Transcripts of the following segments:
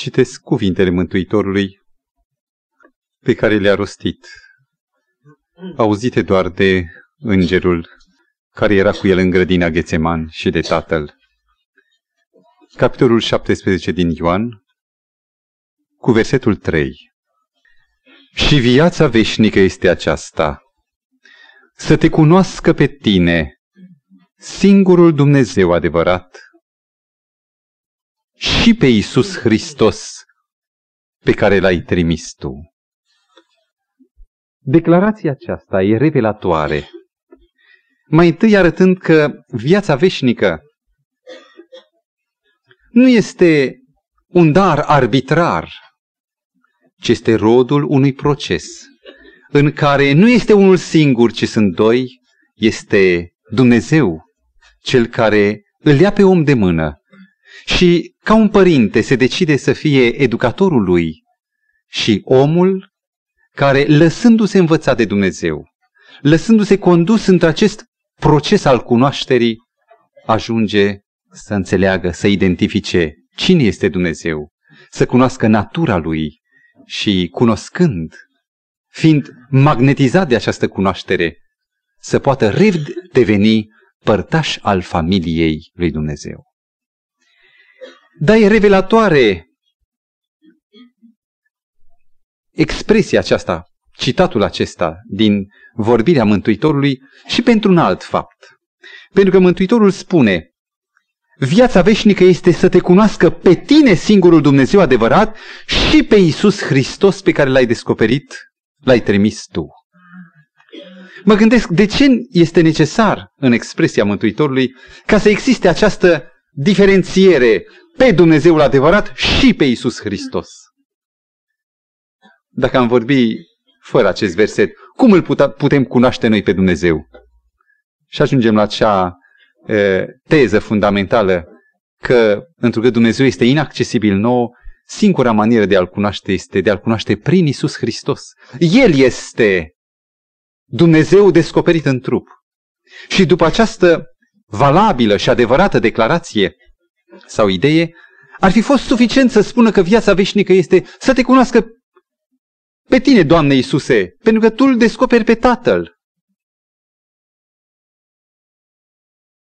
Citesc cuvintele Mântuitorului pe care le-a rostit, auzite doar de îngerul care era cu el în grădina Ghețeman și de tatăl. Capitolul 17 din Ioan, cu versetul 3. Și viața veșnică este aceasta, să te cunoască pe tine, singurul Dumnezeu adevărat, și pe Iisus Hristos, pe care l-ai trimis tu. Declarația aceasta e revelatoare. Mai întâi arătând că viața veșnică nu este un dar arbitrar, ci este rodul unui proces în care nu este unul singur, ci sunt doi, este Dumnezeu, cel care îl ia pe om de mână și ca un părinte se decide să fie educatorul lui și omul care, lăsându-se învățat de Dumnezeu, lăsându-se condus într acest proces al cunoașterii, ajunge să înțeleagă, să identifice cine este Dumnezeu, să cunoască natura lui și cunoscând, fiind magnetizat de această cunoaștere, să poată redeveni părtaș al familiei lui Dumnezeu. Dar e revelatoare expresia aceasta, citatul acesta din vorbirea Mântuitorului și pentru un alt fapt. Pentru că Mântuitorul spune, viața veșnică este să te cunoască pe tine singurul Dumnezeu adevărat și pe Iisus Hristos pe care l-ai descoperit, l-ai trimis tu. Mă gândesc de ce este necesar în expresia Mântuitorului ca să existe această diferențiere pe Dumnezeul adevărat și pe Isus Hristos. Dacă am vorbi fără acest verset, cum îl putem cunoaște noi pe Dumnezeu? Și ajungem la acea e, teză fundamentală că, întrucât Dumnezeu este inaccesibil nou, singura manieră de a-L cunoaște este de a-L cunoaște prin Isus Hristos. El este Dumnezeu descoperit în trup. Și după această valabilă și adevărată declarație sau idee, ar fi fost suficient să spună că viața veșnică este să te cunoască pe tine, Doamne Iisuse, pentru că Tu îl descoperi pe Tatăl.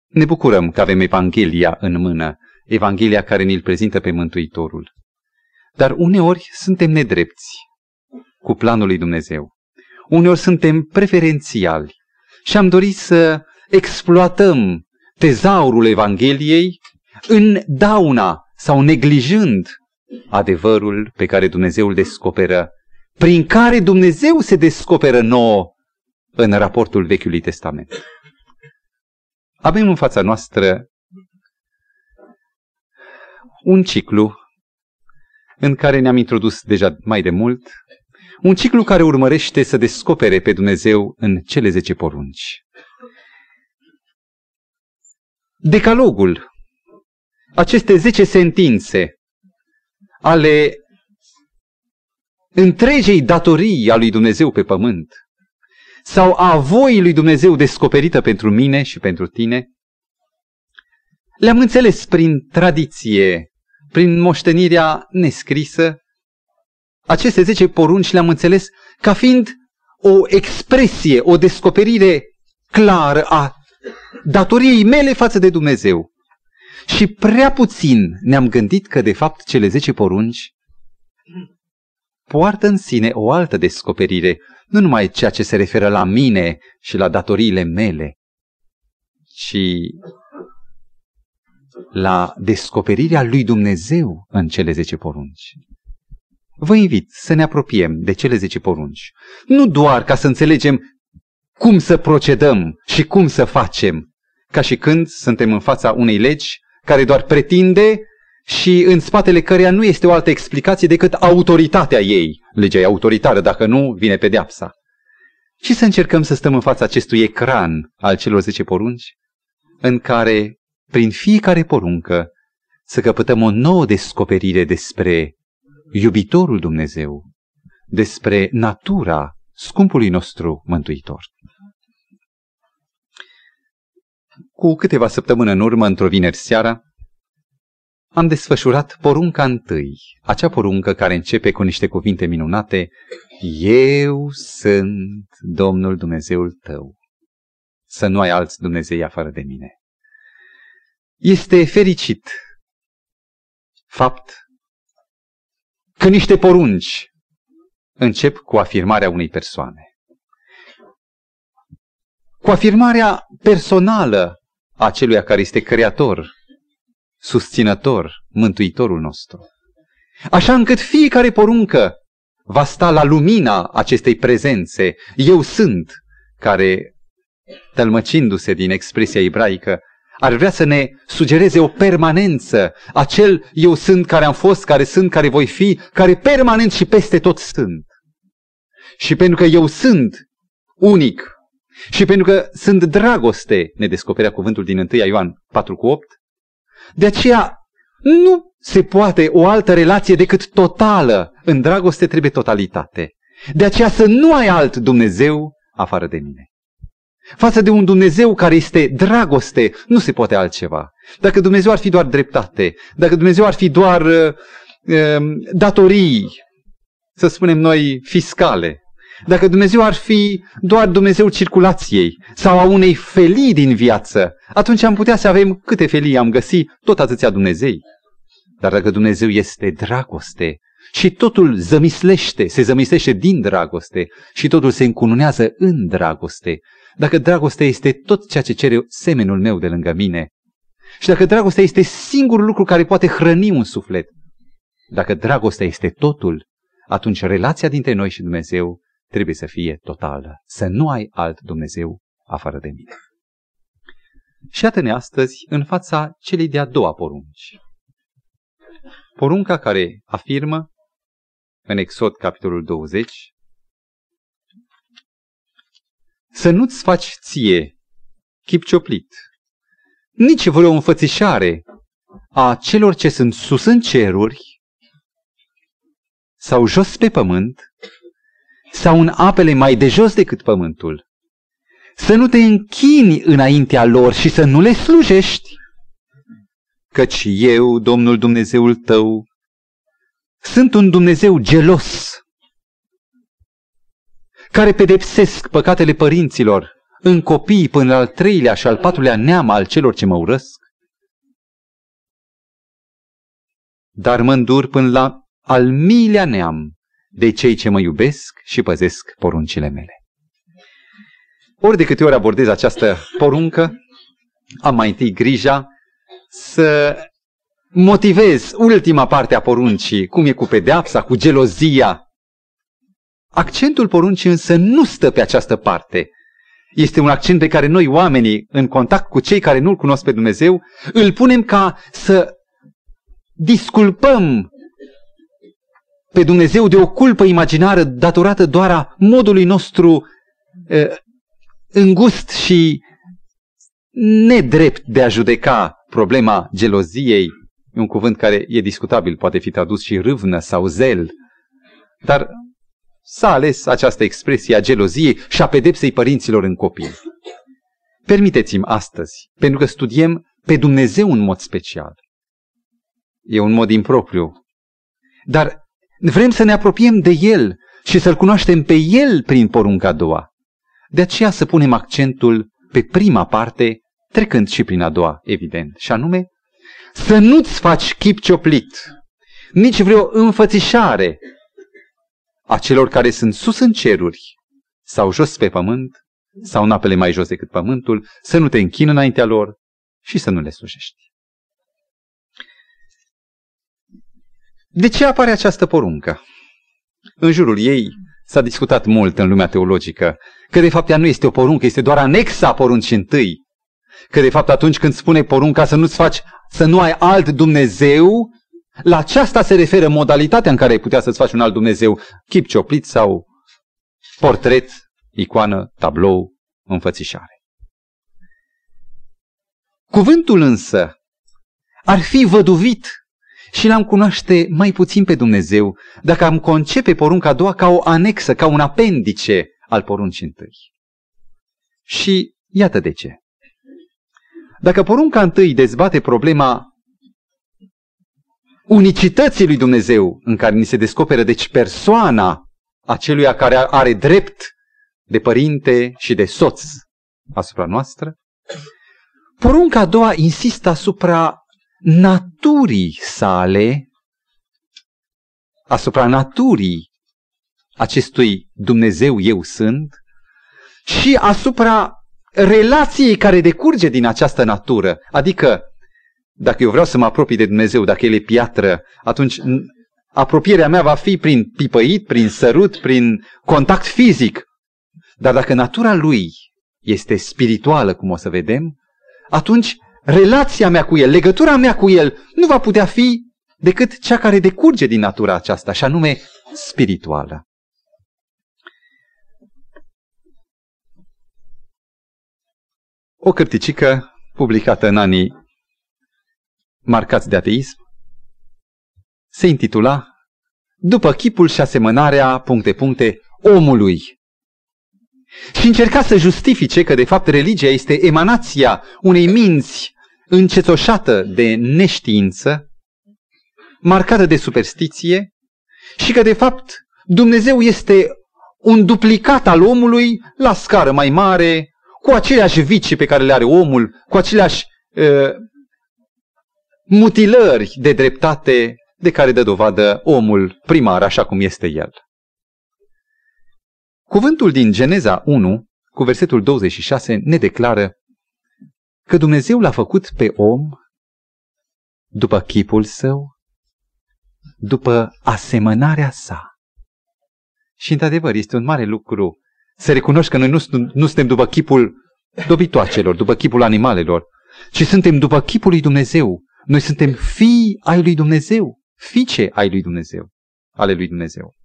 Ne bucurăm că avem Evanghelia în mână, Evanghelia care ne-l prezintă pe Mântuitorul. Dar uneori suntem nedrepți cu planul lui Dumnezeu. Uneori suntem preferențiali și am dorit să exploatăm tezaurul Evangheliei în dauna sau neglijând adevărul pe care Dumnezeu îl descoperă, prin care Dumnezeu se descoperă nouă în raportul Vechiului Testament. Avem în fața noastră un ciclu în care ne-am introdus deja mai de mult, un ciclu care urmărește să descopere pe Dumnezeu în cele zece porunci. Decalogul, aceste zece sentințe ale întregei datorii a lui Dumnezeu pe pământ, sau a voii lui Dumnezeu descoperită pentru mine și pentru tine, le-am înțeles prin tradiție, prin moștenirea nescrisă. Aceste zece porunci le-am înțeles ca fiind o expresie, o descoperire clară a datoriei mele față de Dumnezeu. Și prea puțin ne-am gândit că, de fapt, cele zece porunci poartă în sine o altă descoperire, nu numai ceea ce se referă la mine și la datoriile mele, ci la descoperirea lui Dumnezeu în cele zece porunci. Vă invit să ne apropiem de cele zece porunci, nu doar ca să înțelegem cum să procedăm și cum să facem, ca și când suntem în fața unei legi care doar pretinde și în spatele căreia nu este o altă explicație decât autoritatea ei. Legea e autoritară, dacă nu, vine pedeapsa. Și să încercăm să stăm în fața acestui ecran al celor zece porunci, în care, prin fiecare poruncă, să căpătăm o nouă descoperire despre iubitorul Dumnezeu, despre natura scumpului nostru Mântuitor. Cu câteva săptămâni în urmă, într-o vineri seara, am desfășurat porunca întâi, acea poruncă care începe cu niște cuvinte minunate, Eu sunt Domnul Dumnezeul tău, să nu ai alți Dumnezei afară de mine. Este fericit fapt că niște porunci încep cu afirmarea unei persoane. Cu afirmarea personală a celui care este creator, susținător, mântuitorul nostru. Așa încât fiecare poruncă va sta la lumina acestei prezențe. Eu sunt, care, tălmăcindu-se din expresia ebraică, ar vrea să ne sugereze o permanență. Acel eu sunt care am fost, care sunt, care voi fi, care permanent și peste tot sunt. Și pentru că eu sunt unic și pentru că sunt dragoste, ne descoperea cuvântul din 1 Ioan 4 cu 8, de aceea nu se poate o altă relație decât totală. În dragoste trebuie totalitate. De aceea să nu ai alt Dumnezeu afară de mine. Față de un Dumnezeu care este dragoste, nu se poate altceva. Dacă Dumnezeu ar fi doar dreptate, dacă Dumnezeu ar fi doar uh, uh, datorii, să spunem noi, fiscale, dacă Dumnezeu ar fi doar Dumnezeu circulației sau a unei felii din viață, atunci am putea să avem câte felii am găsit, tot atâția Dumnezei. Dar dacă Dumnezeu este dragoste și totul zămislește, se zămislește din dragoste și totul se încununează în dragoste, dacă dragostea este tot ceea ce cere semenul meu de lângă mine, și dacă dragostea este singurul lucru care poate hrăni un suflet, dacă dragostea este totul, atunci relația dintre noi și Dumnezeu trebuie să fie totală, să nu ai alt Dumnezeu afară de mine. Și iată-ne astăzi în fața celei de-a doua porunci. Porunca care afirmă în Exod capitolul 20 să nu-ți faci ție chip cioplit, nici vreo înfățișare a celor ce sunt sus în ceruri sau jos pe pământ sau în apele mai de jos decât pământul. Să nu te închini înaintea lor și să nu le slujești, căci eu, Domnul Dumnezeul tău, sunt un Dumnezeu gelos, care pedepsesc păcatele părinților în copii până al treilea și al patrulea neam al celor ce mă urăsc. Dar mă îndur până la al miilea neam de cei ce mă iubesc și păzesc poruncile mele. Ori de câte ori abordez această poruncă, am mai întâi grija să motivez ultima parte a poruncii, cum e cu pedeapsa, cu gelozia. Accentul poruncii însă nu stă pe această parte. Este un accent pe care noi oamenii, în contact cu cei care nu-L cunosc pe Dumnezeu, îl punem ca să disculpăm pe Dumnezeu de o culpă imaginară datorată doar a modului nostru uh, îngust și nedrept de a judeca problema geloziei, un cuvânt care e discutabil, poate fi tradus și râvnă sau zel, dar s-a ales această expresie a geloziei și a pedepsei părinților în copii. Permiteți-mi astăzi, pentru că studiem pe Dumnezeu în mod special. E un mod impropriu. Dar Vrem să ne apropiem de El și să-L cunoaștem pe El prin porunca a doua. De aceea să punem accentul pe prima parte, trecând și prin a doua, evident, și anume, să nu-ți faci chip cioplit, nici vreo înfățișare a celor care sunt sus în ceruri sau jos pe pământ, sau în apele mai jos decât pământul, să nu te închină înaintea lor și să nu le slujești. De ce apare această poruncă? În jurul ei s-a discutat mult în lumea teologică că de fapt ea nu este o poruncă, este doar anexa poruncii întâi. Că de fapt atunci când spune porunca să nu-ți faci, să nu ai alt Dumnezeu, la aceasta se referă modalitatea în care ai putea să-ți faci un alt Dumnezeu, chip cioplit sau portret, icoană, tablou, înfățișare. Cuvântul însă ar fi văduvit și l-am cunoaște mai puțin pe Dumnezeu dacă am concepe porunca a doua ca o anexă, ca un apendice al poruncii întâi. Și iată de ce. Dacă porunca întâi dezbate problema unicității lui Dumnezeu, în care ni se descoperă deci persoana acelui care are drept de părinte și de soț asupra noastră. Porunca a doua insistă asupra naturii sale, asupra naturii acestui Dumnezeu eu sunt și asupra relației care decurge din această natură. Adică, dacă eu vreau să mă apropii de Dumnezeu, dacă El e piatră, atunci apropierea mea va fi prin pipăit, prin sărut, prin contact fizic. Dar dacă natura Lui este spirituală, cum o să vedem, atunci relația mea cu El, legătura mea cu El, nu va putea fi decât cea care decurge din natura aceasta, și anume spirituală. O cărticică publicată în anii marcați de ateism se intitula După chipul și asemănarea puncte puncte omului. Și încerca să justifice că de fapt religia este emanația unei minți încetoșată de neștiință, marcată de superstiție și că de fapt Dumnezeu este un duplicat al omului la scară mai mare, cu aceleași vicii pe care le are omul, cu aceleași uh, mutilări de dreptate de care dă dovadă omul primar, așa cum este el. Cuvântul din Geneza 1, cu versetul 26, ne declară că Dumnezeu l-a făcut pe om după chipul său, după asemănarea sa. Și într-adevăr este un mare lucru să recunoști că noi nu, nu suntem după chipul dobitoacelor, după chipul animalelor, ci suntem după chipul lui Dumnezeu. Noi suntem fii ai lui Dumnezeu, fiice ai lui Dumnezeu, ale lui Dumnezeu.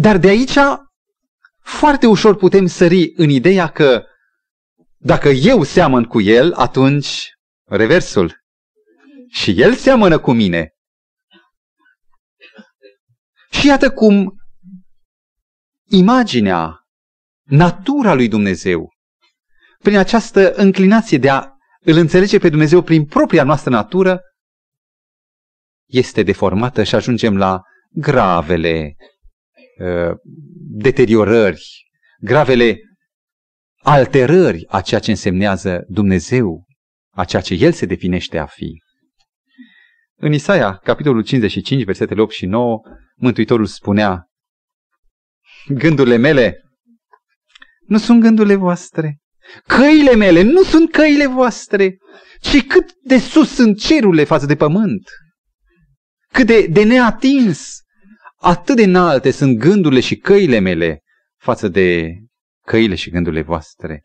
Dar de aici foarte ușor putem sări în ideea că dacă eu seamăn cu el, atunci reversul. Și el seamănă cu mine. Și iată cum imaginea, natura lui Dumnezeu, prin această înclinație de a îl înțelege pe Dumnezeu prin propria noastră natură, este deformată și ajungem la gravele uh, deteriorări, gravele alterări a ceea ce însemnează Dumnezeu, a ceea ce El se definește a fi. În Isaia, capitolul 55, versetele 8 și 9, Mântuitorul spunea, Gândurile mele nu sunt gândurile voastre. Căile mele nu sunt căile voastre, ci cât de sus sunt cerurile față de pământ. Cât de, de neatins, atât de înalte sunt gândurile și căile mele față de căile și gândurile voastre.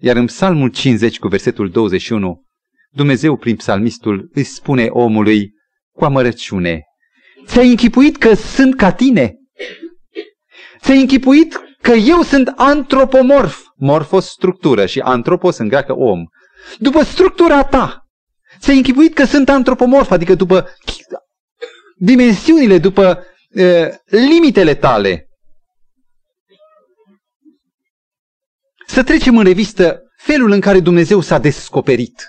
Iar în Psalmul 50 cu versetul 21, Dumnezeu prin psalmistul îi spune omului cu amărăciune, Ți-ai închipuit că sunt ca tine? Ți-ai închipuit că eu sunt antropomorf, morfos structură și antropos în greacă om. După structura ta, ți-ai închipuit că sunt antropomorf, adică după dimensiunile, după uh, limitele tale. Să trecem în revistă felul în care Dumnezeu s-a descoperit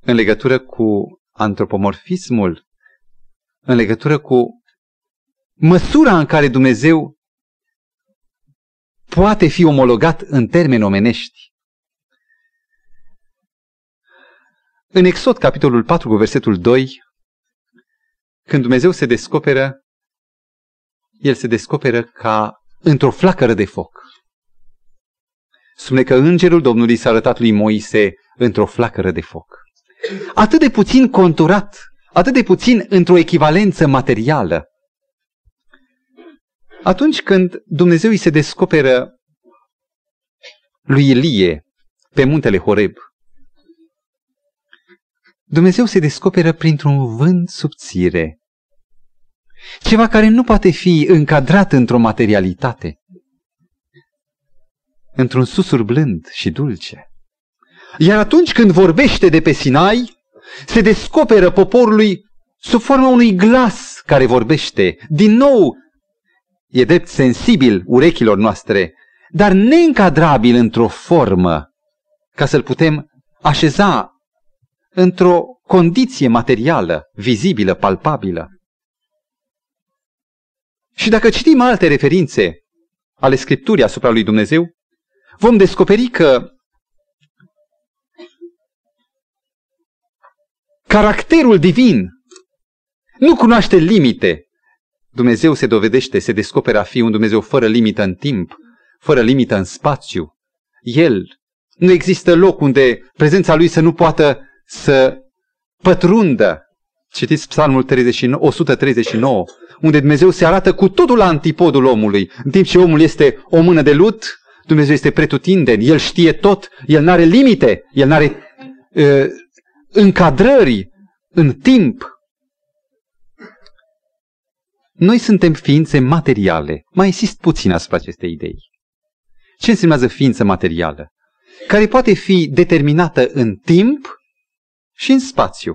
în legătură cu antropomorfismul, în legătură cu măsura în care Dumnezeu poate fi omologat în termeni omenești. În Exod, capitolul 4, cu versetul 2, când Dumnezeu se descoperă, El se descoperă ca într-o flacără de foc. Spune că îngerul Domnului s-a arătat lui Moise într-o flacără de foc. Atât de puțin conturat, atât de puțin într-o echivalență materială. Atunci când Dumnezeu îi se descoperă lui Ilie pe muntele Horeb, Dumnezeu se descoperă printr-un vânt subțire, ceva care nu poate fi încadrat într-o materialitate, într-un susur blând și dulce. Iar atunci când vorbește de pe Sinai, se descoperă poporului sub forma unui glas care vorbește. Din nou, e drept sensibil urechilor noastre, dar neîncadrabil într-o formă ca să-l putem așeza într-o condiție materială, vizibilă, palpabilă. Și dacă citim alte referințe ale Scripturii asupra lui Dumnezeu, vom descoperi că caracterul divin nu cunoaște limite. Dumnezeu se dovedește, se descoperă a fi un Dumnezeu fără limită în timp, fără limită în spațiu. El, nu există loc unde prezența lui să nu poată să pătrundă. Citiți Psalmul 39, 139, unde Dumnezeu se arată cu totul la antipodul omului. În timp ce omul este o mână de lut, Dumnezeu este pretutindeni, El știe tot, El nu are limite, El nu are uh, încadrări în timp. Noi suntem ființe materiale. Mai insist puțin asupra acestei idei. Ce înseamnă ființă materială? Care poate fi determinată în timp și în spațiu.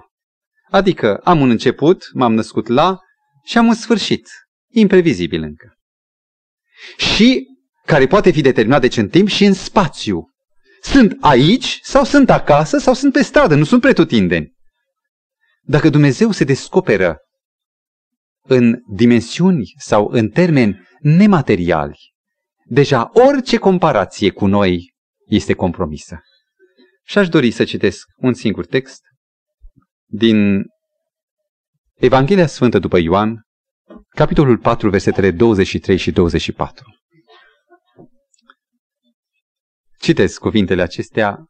Adică am un început, m-am născut la și am un sfârșit, imprevizibil încă. Și care poate fi determinat deci în timp și în spațiu. Sunt aici sau sunt acasă sau sunt pe stradă, nu sunt pretutindeni. Dacă Dumnezeu se descoperă în dimensiuni sau în termeni nemateriali, deja orice comparație cu noi este compromisă. Și aș dori să citesc un singur text din Evanghelia Sfântă după Ioan, capitolul 4, versetele 23 și 24. Citesc cuvintele acestea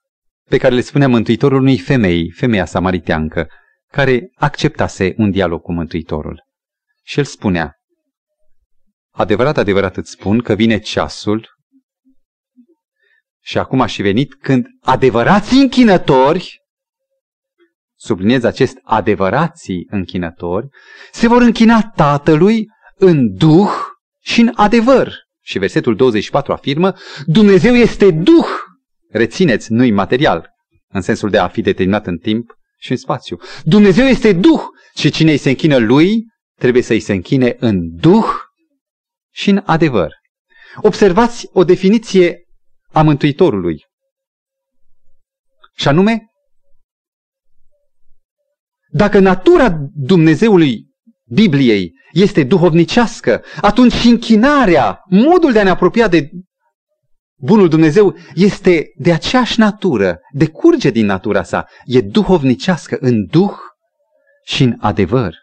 pe care le spunea Mântuitorul unui femei, femeia samariteancă, care acceptase un dialog cu Mântuitorul. Și el spunea, Adevărat, adevărat îți spun că vine ceasul și acum a și venit când adevărații închinători, subliniez acest adevărații închinători, se vor închina Tatălui în Duh și în adevăr. Și versetul 24 afirmă, Dumnezeu este Duh. Rețineți, nu-i material, în sensul de a fi determinat în timp și în spațiu. Dumnezeu este Duh și cine îi se închină lui, trebuie să îi se închine în Duh și în adevăr. Observați o definiție a Mântuitorului. Și anume, dacă natura Dumnezeului Bibliei este duhovnicească, atunci și închinarea, modul de a ne apropia de Bunul Dumnezeu este de aceeași natură, decurge din natura sa, e duhovnicească în duh și în adevăr.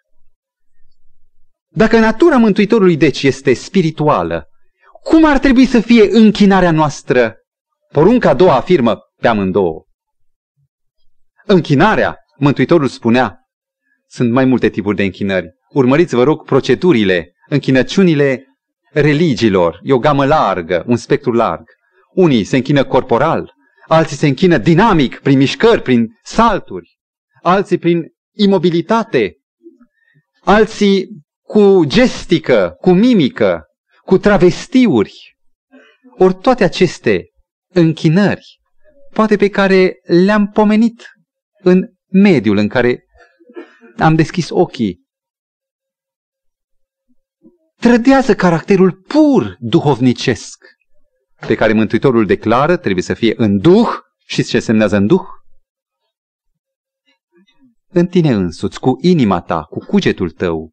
Dacă natura Mântuitorului deci este spirituală, cum ar trebui să fie închinarea noastră? Porunca a doua afirmă pe amândouă. Închinarea, Mântuitorul spunea, sunt mai multe tipuri de închinări. Urmăriți, vă rog, procedurile, închinăciunile religiilor. E o gamă largă, un spectru larg. Unii se închină corporal, alții se închină dinamic, prin mișcări, prin salturi, alții prin imobilitate, alții cu gestică, cu mimică, cu travestiuri. Ori toate aceste închinări, poate pe care le-am pomenit în mediul în care am deschis ochii, trădează caracterul pur duhovnicesc pe care Mântuitorul declară trebuie să fie în Duh. și ce semnează în Duh? În tine însuți, cu inima ta, cu cugetul tău.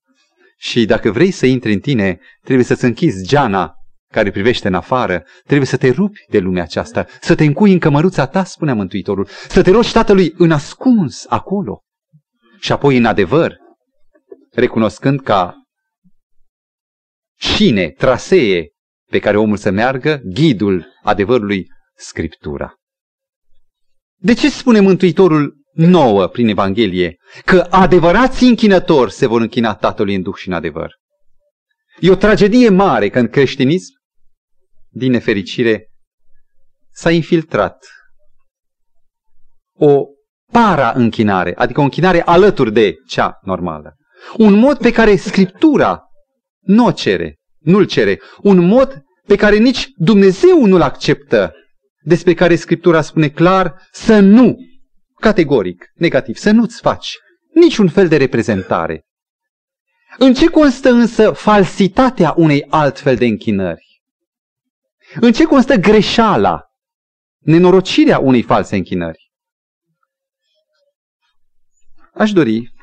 Și dacă vrei să intri în tine, trebuie să-ți închizi geana care privește în afară, trebuie să te rupi de lumea aceasta, să te încui în cămăruța ta, spunea Mântuitorul, să te rogi Tatălui în ascuns acolo. Și apoi în adevăr, recunoscând ca cine, trasee pe care omul să meargă, ghidul adevărului, Scriptura. De ce spune Mântuitorul nouă prin Evanghelie că adevărații închinători se vor închina Tatălui în Duh și în adevăr? E o tragedie mare că în creștinism, din nefericire, s-a infiltrat o para-închinare, adică o închinare alături de cea normală. Un mod pe care Scriptura nu o cere, nu-l cere. Un mod pe care nici Dumnezeu nu-l acceptă, despre care Scriptura spune clar să nu, categoric, negativ, să nu-ți faci niciun fel de reprezentare. În ce constă însă falsitatea unei altfel de închinări? În ce constă greșeala, nenorocirea unei false închinări? Aș dori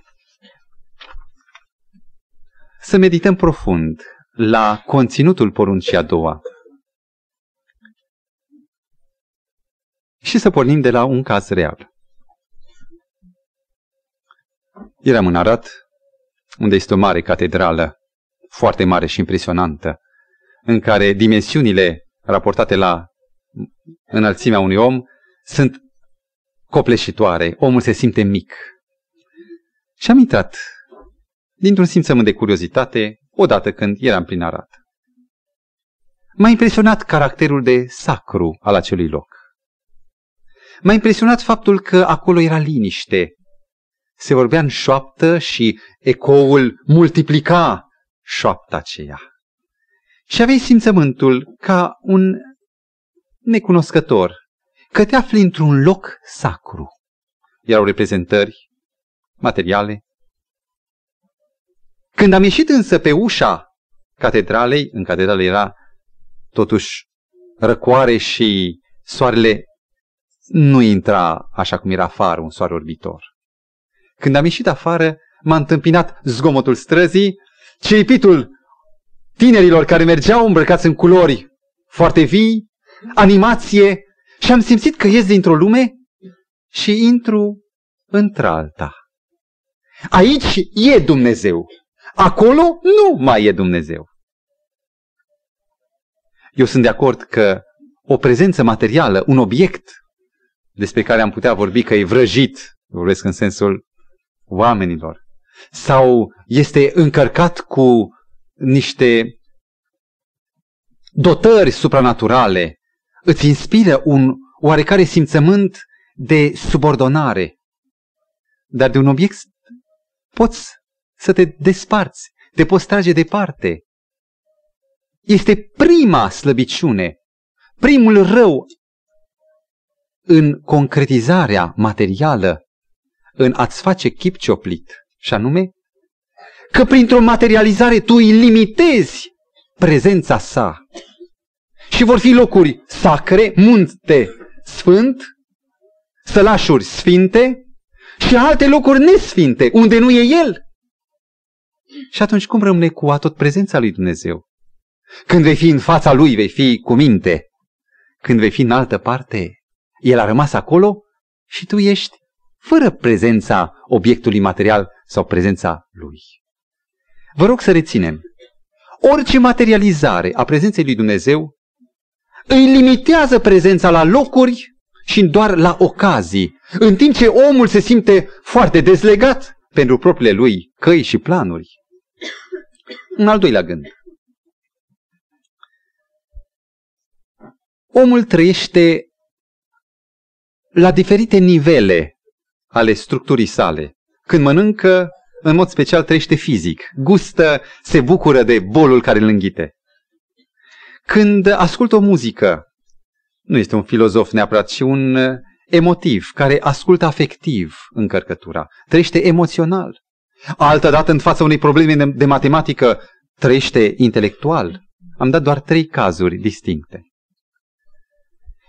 să medităm profund la conținutul poruncii a doua. Și să pornim de la un caz real. Eram în Arad, unde este o mare catedrală, foarte mare și impresionantă, în care dimensiunile raportate la înălțimea unui om sunt copleșitoare. Omul se simte mic. Și am intrat dintr-un simțământ de curiozitate, odată când eram prin Arad. M-a impresionat caracterul de sacru al acelui loc. M-a impresionat faptul că acolo era liniște. Se vorbea în șoaptă și ecoul multiplica șoapta aceea. Și aveai simțământul ca un necunoscător, că te afli într-un loc sacru. Erau reprezentări materiale. Când am ieșit însă pe ușa catedralei, în catedrală era totuși răcoare și soarele nu intra așa cum era afară, un soare orbitor. Când am ieșit afară, m-a întâmpinat zgomotul străzii, ciripitul tinerilor care mergeau îmbrăcați în culori foarte vii, animație și am simțit că ies dintr-o lume și intru într-alta. Aici e Dumnezeu. Acolo nu mai e Dumnezeu. Eu sunt de acord că o prezență materială, un obiect despre care am putea vorbi că e vrăjit, vorbesc în sensul oamenilor, sau este încărcat cu niște dotări supranaturale, îți inspiră un oarecare simțământ de subordonare. Dar de un obiect poți să te desparți, te poți trage departe. Este prima slăbiciune, primul rău în concretizarea materială, în a-ți face chip cioplit, și anume că printr-o materializare tu îi limitezi prezența sa. Și vor fi locuri sacre, munte sfânt, sălașuri sfinte și alte locuri nesfinte, unde nu e El. Și atunci cum rămâne cu atot prezența lui Dumnezeu? Când vei fi în fața Lui, vei fi cu minte. Când vei fi în altă parte, El a rămas acolo și tu ești fără prezența obiectului material sau prezența Lui. Vă rog să reținem. Orice materializare a prezenței lui Dumnezeu îi limitează prezența la locuri și doar la ocazii, în timp ce omul se simte foarte dezlegat pentru propriile lui căi și planuri. Un al doilea gând. Omul trăiește la diferite nivele ale structurii sale. Când mănâncă, în mod special trăiește fizic, gustă, se bucură de bolul care îl înghite. Când ascultă o muzică, nu este un filozof neapărat, ci un uh, emotiv care ascultă afectiv încărcătura, trăiește emoțional. Altădată, în fața unei probleme de matematică, trăiește intelectual. Am dat doar trei cazuri distincte.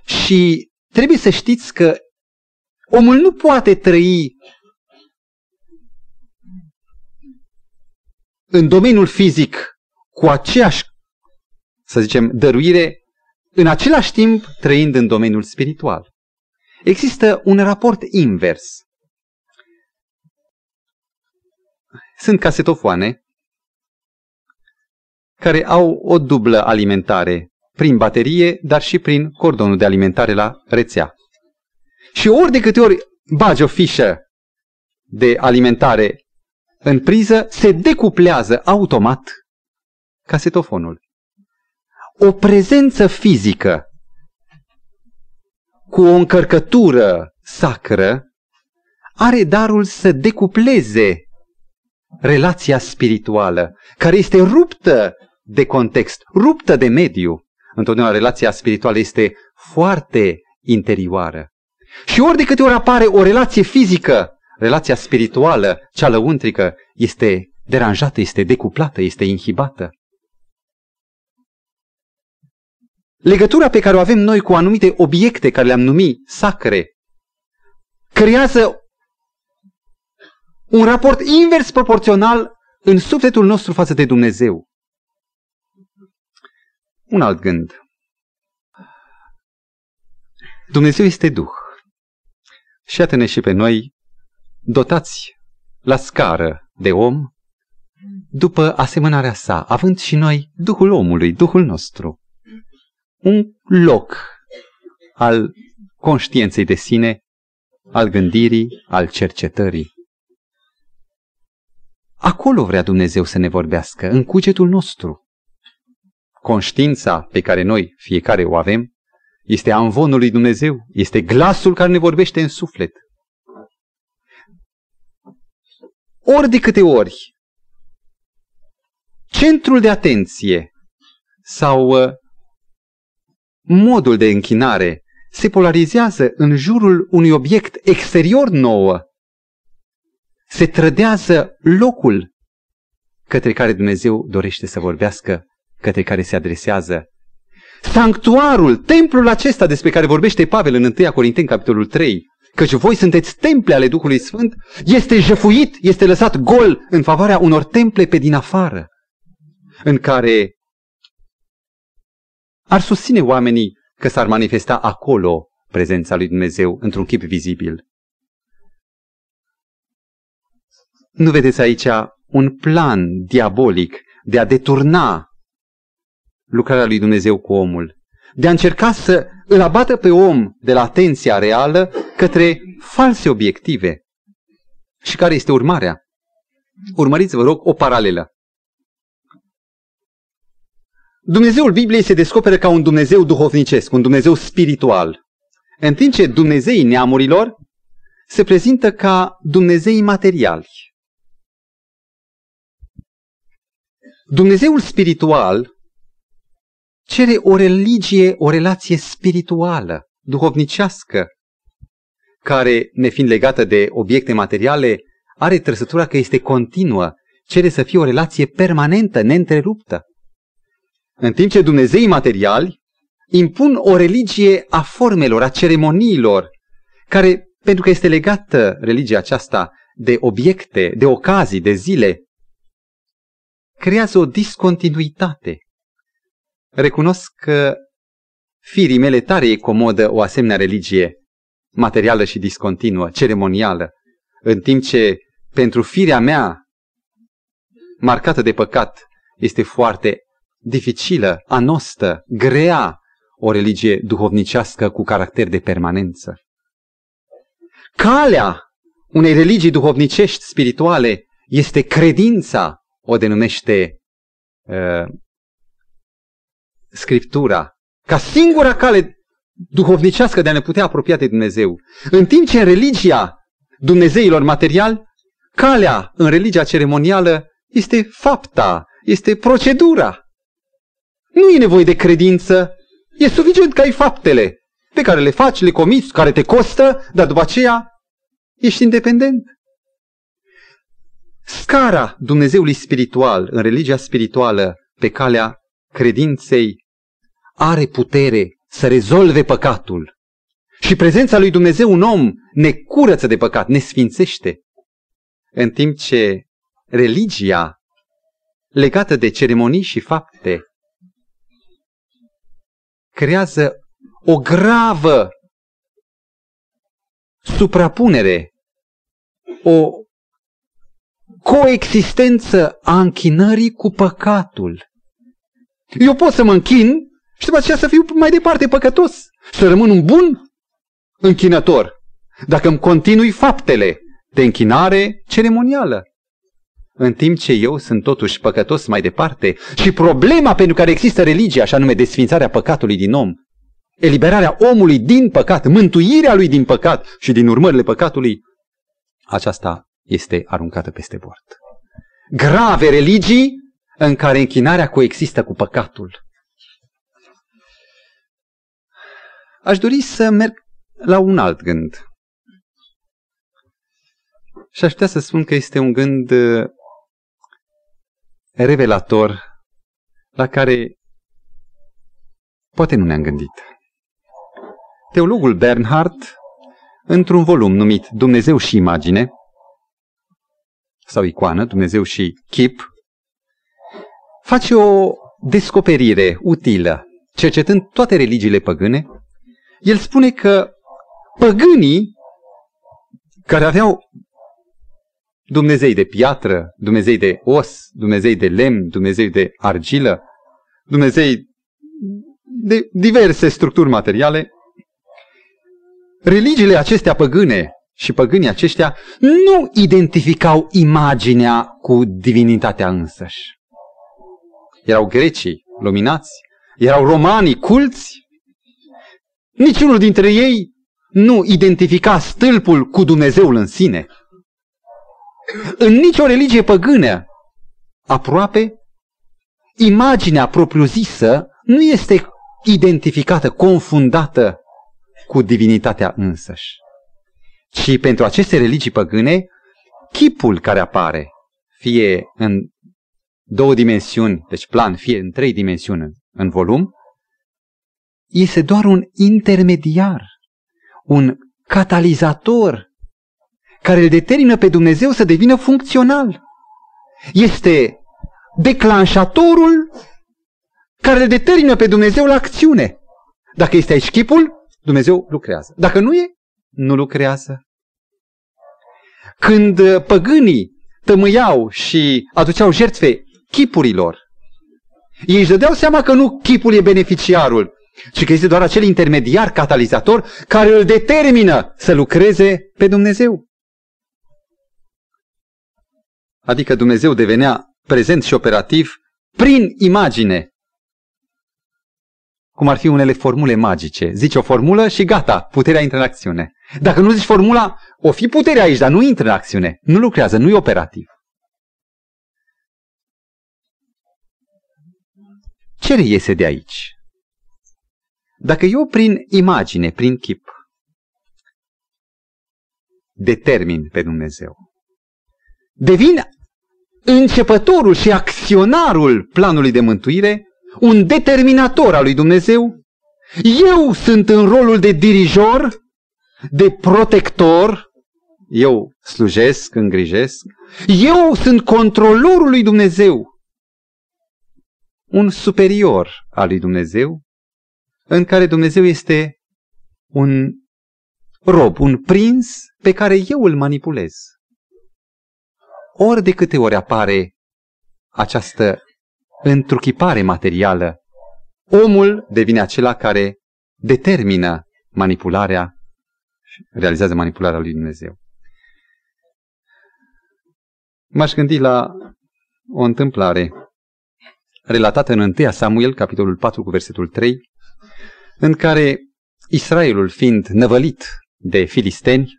Și trebuie să știți că omul nu poate trăi în domeniul fizic cu aceeași, să zicem, dăruire, în același timp trăind în domeniul spiritual. Există un raport invers. Sunt casetofoane care au o dublă alimentare prin baterie, dar și prin cordonul de alimentare la rețea. Și ori de câte ori bagi o fișă de alimentare în priză, se decuplează automat casetofonul. O prezență fizică cu o încărcătură sacră are darul să decupleze relația spirituală, care este ruptă de context, ruptă de mediu. Întotdeauna relația spirituală este foarte interioară. Și ori de câte ori apare o relație fizică, relația spirituală, cea lăuntrică, este deranjată, este decuplată, este inhibată. Legătura pe care o avem noi cu anumite obiecte care le-am numit sacre, creează un raport invers proporțional în sufletul nostru față de Dumnezeu. Un alt gând. Dumnezeu este Duh. Și iată-ne și pe noi dotați la scară de om, după asemănarea sa, având și noi Duhul omului, Duhul nostru. Un loc al conștiinței de sine, al gândirii, al cercetării. Acolo vrea Dumnezeu să ne vorbească, în cugetul nostru. Conștiința pe care noi fiecare o avem este amvonul lui Dumnezeu, este glasul care ne vorbește în suflet. Ori de câte ori centrul de atenție sau uh, modul de închinare se polarizează în jurul unui obiect exterior nouă, se trădează locul către care Dumnezeu dorește să vorbească, către care se adresează. Sanctuarul, templul acesta despre care vorbește Pavel în 1 Corinteni, capitolul 3, căci voi sunteți temple ale Duhului Sfânt, este jefuit, este lăsat gol în favoarea unor temple pe din afară, în care ar susține oamenii că s-ar manifesta acolo prezența lui Dumnezeu într-un chip vizibil. Nu vedeți aici un plan diabolic de a deturna lucrarea lui Dumnezeu cu omul, de a încerca să îl abată pe om de la atenția reală către false obiective. Și care este urmarea? Urmăriți, vă rog, o paralelă. Dumnezeul Bibliei se descoperă ca un Dumnezeu duhovnicesc, un Dumnezeu spiritual. În timp ce Dumnezeii neamurilor se prezintă ca Dumnezei materiali. Dumnezeul spiritual cere o religie, o relație spirituală, duhovnicească, care, nefiind legată de obiecte materiale, are trăsătura că este continuă, cere să fie o relație permanentă, neîntreruptă. În timp ce Dumnezeii materiali impun o religie a formelor, a ceremoniilor, care, pentru că este legată religia aceasta de obiecte, de ocazii, de zile, creează o discontinuitate. Recunosc că firii mele tare e comodă o asemenea religie materială și discontinuă, ceremonială, în timp ce pentru firea mea marcată de păcat este foarte dificilă, anostă, grea o religie duhovnicească cu caracter de permanență. Calea unei religii duhovnicești spirituale este credința, o denumește uh, Scriptura, ca singura cale duhovnicească de a ne putea apropia de Dumnezeu. În timp ce în religia Dumnezeilor material, calea în religia ceremonială este fapta, este procedura. Nu e nevoie de credință, e suficient că ai faptele pe care le faci, le comiți, care te costă, dar după aceea ești independent. Scara Dumnezeului spiritual, în religia spirituală, pe calea credinței, are putere să rezolve păcatul. Și prezența lui Dumnezeu un om ne curăță de păcat, ne sfințește. În timp ce religia legată de ceremonii și fapte creează o gravă suprapunere, o coexistență a închinării cu păcatul. Eu pot să mă închin și după aceea să fiu mai departe păcătos, să rămân un bun închinător, dacă îmi continui faptele de închinare ceremonială. În timp ce eu sunt totuși păcătos mai departe și problema pentru care există religia, așa nume desfințarea păcatului din om, eliberarea omului din păcat, mântuirea lui din păcat și din urmările păcatului, aceasta este aruncată peste bord. Grave religii în care închinarea coexistă cu păcatul. Aș dori să merg la un alt gând. Și aș putea să spun că este un gând uh, revelator la care poate nu ne-am gândit. Teologul Bernhard, într-un volum numit Dumnezeu și imagine, sau icoană, Dumnezeu și chip, face o descoperire utilă, cercetând toate religiile păgâne. El spune că păgânii care aveau Dumnezei de piatră, Dumnezei de os, Dumnezei de lemn, Dumnezei de argilă, Dumnezei de diverse structuri materiale, religiile acestea păgâne și păgânii aceștia nu identificau imaginea cu divinitatea însăși. Erau grecii luminați, erau romanii culți, niciunul dintre ei nu identifica stâlpul cu Dumnezeul în sine. În nicio religie păgână, aproape, imaginea propriu-zisă nu este identificată, confundată cu divinitatea însăși. Ci pentru aceste religii păgâne, chipul care apare, fie în două dimensiuni, deci plan, fie în trei dimensiuni în volum, este doar un intermediar, un catalizator care îl determină pe Dumnezeu să devină funcțional. Este declanșatorul care îl determină pe Dumnezeu la acțiune. Dacă este aici chipul, Dumnezeu lucrează. Dacă nu e, nu lucrează. Când uh, păgânii tămâiau și aduceau jertfe chipurilor, ei își dădeau seama că nu chipul e beneficiarul, ci că este doar acel intermediar catalizator care îl determină să lucreze pe Dumnezeu. Adică Dumnezeu devenea prezent și operativ prin imagine. Cum ar fi unele formule magice. Zici o formulă și gata, puterea intră în acțiune. Dacă nu zici formula, o fi puterea aici, dar nu intră în acțiune. Nu lucrează, nu e operativ. Ce reiese de aici? Dacă eu prin imagine, prin chip, determin pe Dumnezeu, devin începătorul și acționarul planului de mântuire, un determinator al lui Dumnezeu, eu sunt în rolul de dirijor, de protector, eu slujesc, îngrijesc, eu sunt controlorul lui Dumnezeu, un superior al lui Dumnezeu, în care Dumnezeu este un rob, un prins pe care eu îl manipulez ori de câte ori apare această întruchipare materială, omul devine acela care determină manipularea, realizează manipularea lui Dumnezeu. M-aș gândi la o întâmplare relatată în 1 Samuel, capitolul 4 cu versetul 3, în care Israelul fiind năvălit de filisteni,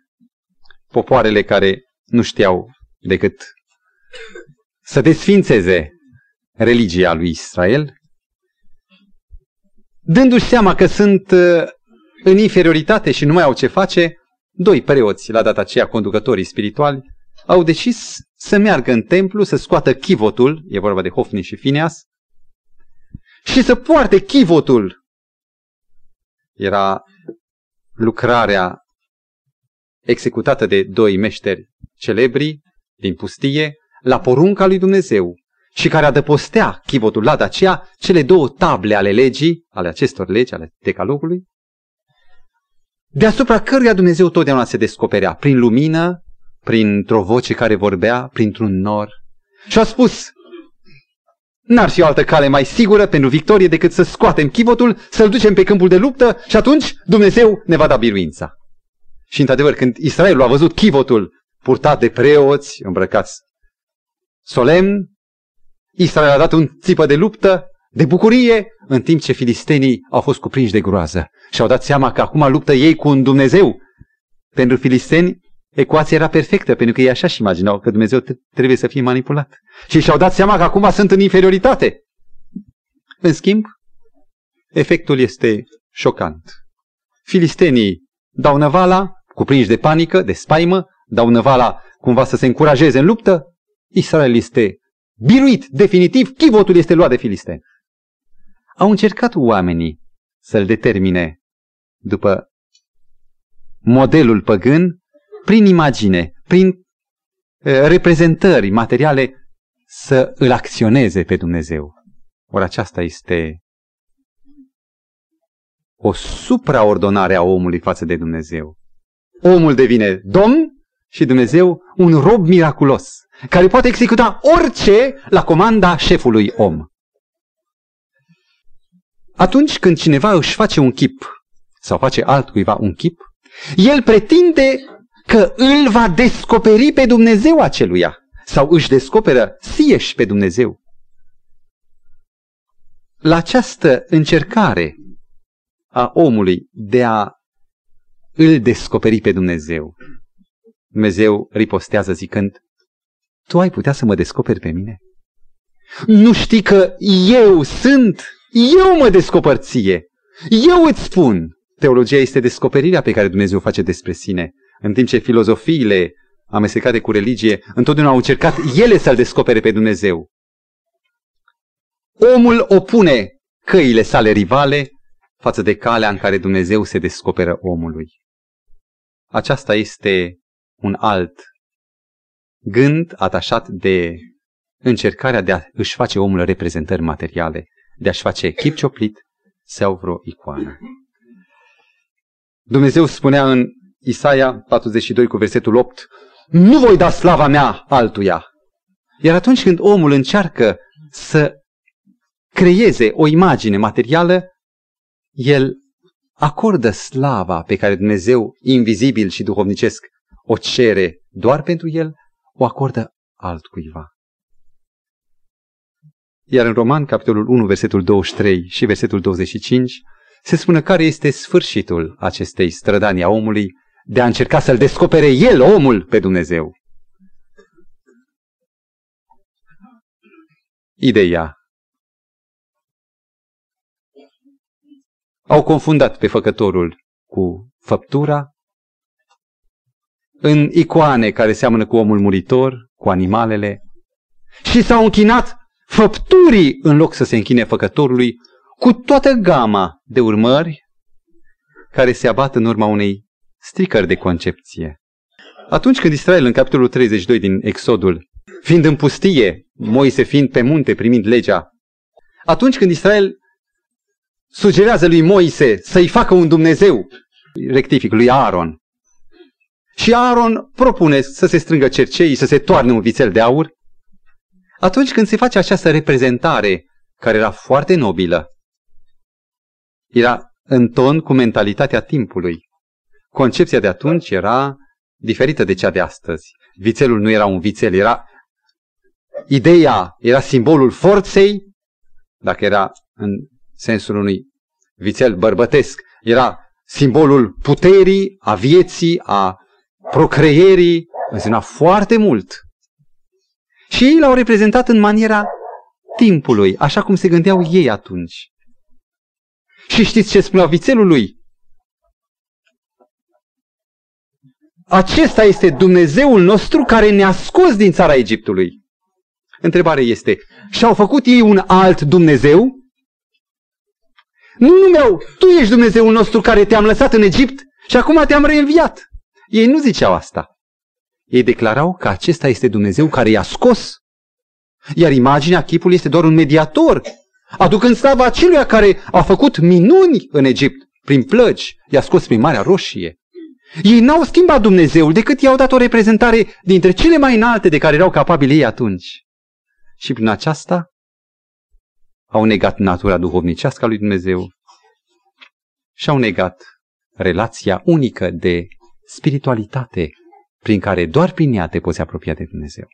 popoarele care nu știau decât să desfințeze religia lui Israel, dându-și seama că sunt uh, în inferioritate și nu mai au ce face, doi preoți, la data aceea conducătorii spirituali, au decis să meargă în templu, să scoată chivotul, e vorba de Hofni și Fineas, și să poarte chivotul. Era lucrarea executată de doi meșteri celebri, din pustie la porunca lui Dumnezeu și care adăpostea chivotul la aceea cele două table ale legii, ale acestor legi, ale decalogului, deasupra căruia Dumnezeu totdeauna se descoperea, prin lumină, printr-o voce care vorbea, printr-un nor. Și a spus, n-ar fi o altă cale mai sigură pentru victorie decât să scoatem chivotul, să-l ducem pe câmpul de luptă și atunci Dumnezeu ne va da biruința. Și într-adevăr, când Israelul a văzut chivotul purtat de preoți îmbrăcați solemn, Israel a dat un țipă de luptă, de bucurie, în timp ce filistenii au fost cuprinși de groază și au dat seama că acum luptă ei cu un Dumnezeu. Pentru filisteni, ecuația era perfectă, pentru că ei așa și imaginau că Dumnezeu trebuie să fie manipulat. Și și-au dat seama că acum sunt în inferioritate. În schimb, efectul este șocant. Filistenii dau năvala, cuprinși de panică, de spaimă, dau năvala cumva să se încurajeze în luptă, Israel este biruit definitiv, chivotul este luat de filisteni. Au încercat oamenii să-l determine după modelul păgân, prin imagine, prin reprezentări materiale să îl acționeze pe Dumnezeu. Ori aceasta este o supraordonare a omului față de Dumnezeu. Omul devine domn și Dumnezeu un rob miraculos, care poate executa orice la comanda șefului om. Atunci când cineva își face un chip sau face altcuiva un chip, el pretinde că îl va descoperi pe Dumnezeu aceluia sau își descoperă sieși pe Dumnezeu. La această încercare a omului de a îl descoperi pe Dumnezeu, Dumnezeu ripostează zicând, tu ai putea să mă descoperi pe mine? Nu știi că eu sunt, eu mă descoper ție, eu îți spun. Teologia este descoperirea pe care Dumnezeu o face despre sine, în timp ce filozofiile amestecate cu religie întotdeauna au încercat ele să-L descopere pe Dumnezeu. Omul opune căile sale rivale față de calea în care Dumnezeu se descoperă omului. Aceasta este un alt gând atașat de încercarea de a își face omul reprezentări materiale, de a-și face chip cioplit sau vreo icoană. Dumnezeu spunea în Isaia 42 cu versetul 8, nu voi da slava mea altuia. Iar atunci când omul încearcă să creeze o imagine materială, el acordă slava pe care Dumnezeu, invizibil și duhovnicesc, o cere doar pentru el, o acordă altcuiva. Iar în Roman, capitolul 1, versetul 23 și versetul 25, se spune care este sfârșitul acestei strădanii a omului de a încerca să-l descopere el, omul, pe Dumnezeu. Ideea. Au confundat pe făcătorul cu făptura, în icoane care seamănă cu omul muritor, cu animalele, și s-au închinat făpturii în loc să se închine făcătorului cu toată gama de urmări care se abat în urma unei stricări de concepție. Atunci când Israel, în capitolul 32 din Exodul, fiind în pustie, Moise fiind pe munte primind legea, atunci când Israel sugerează lui Moise să-i facă un Dumnezeu, rectific, lui Aaron, și Aaron propune să se strângă cerceii, să se toarne un vițel de aur, atunci când se face această reprezentare, care era foarte nobilă, era în ton cu mentalitatea timpului. Concepția de atunci era diferită de cea de astăzi. Vițelul nu era un vițel, era ideea, era simbolul forței, dacă era în sensul unui vițel bărbătesc, era simbolul puterii, a vieții, a procreierii, însemna foarte mult. Și ei l-au reprezentat în maniera timpului, așa cum se gândeau ei atunci. Și știți ce spunea vițelului? Acesta este Dumnezeul nostru care ne-a scos din țara Egiptului. Întrebarea este, și-au făcut ei un alt Dumnezeu? Nu numeau, tu ești Dumnezeul nostru care te-am lăsat în Egipt și acum te-am reînviat. Ei nu ziceau asta. Ei declarau că acesta este Dumnezeu care i-a scos. Iar imaginea, chipul este doar un mediator, aducând slava aceluia care a făcut minuni în Egipt, prin plăci, i-a scos prin Marea Roșie. Ei n-au schimbat Dumnezeul decât i-au dat o reprezentare dintre cele mai înalte de care erau capabili ei atunci. Și prin aceasta au negat natura duhovnicească a lui Dumnezeu și au negat relația unică de spiritualitate prin care doar prin ea te poți apropia de Dumnezeu.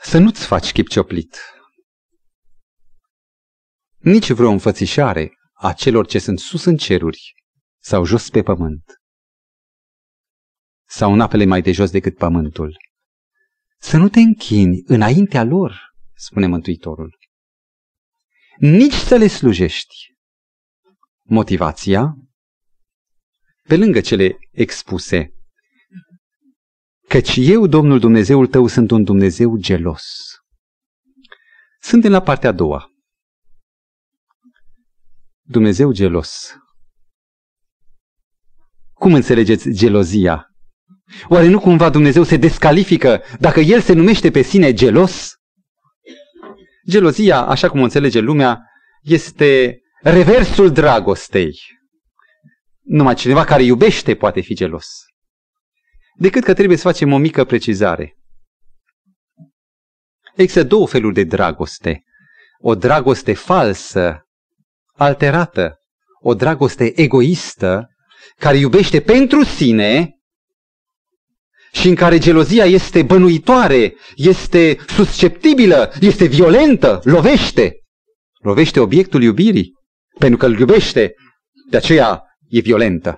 Să nu-ți faci chip cioplit. Nici vreo înfățișare a celor ce sunt sus în ceruri sau jos pe pământ sau în apele mai de jos decât pământul. Să nu te închini înaintea lor, spune Mântuitorul. Nici să le slujești. Motivația pe lângă cele expuse, căci eu, Domnul Dumnezeul tău, sunt un Dumnezeu gelos. Suntem la partea a doua. Dumnezeu gelos. Cum înțelegeți gelozia? Oare nu cumva Dumnezeu se descalifică dacă El se numește pe sine gelos? Gelozia, așa cum o înțelege lumea, este reversul dragostei. Numai cineva care iubește poate fi gelos. Decât că trebuie să facem o mică precizare. Există două feluri de dragoste. O dragoste falsă, alterată, o dragoste egoistă, care iubește pentru sine și în care gelozia este bănuitoare, este susceptibilă, este violentă, lovește. Lovește obiectul iubirii, pentru că îl iubește, de aceea e violentă.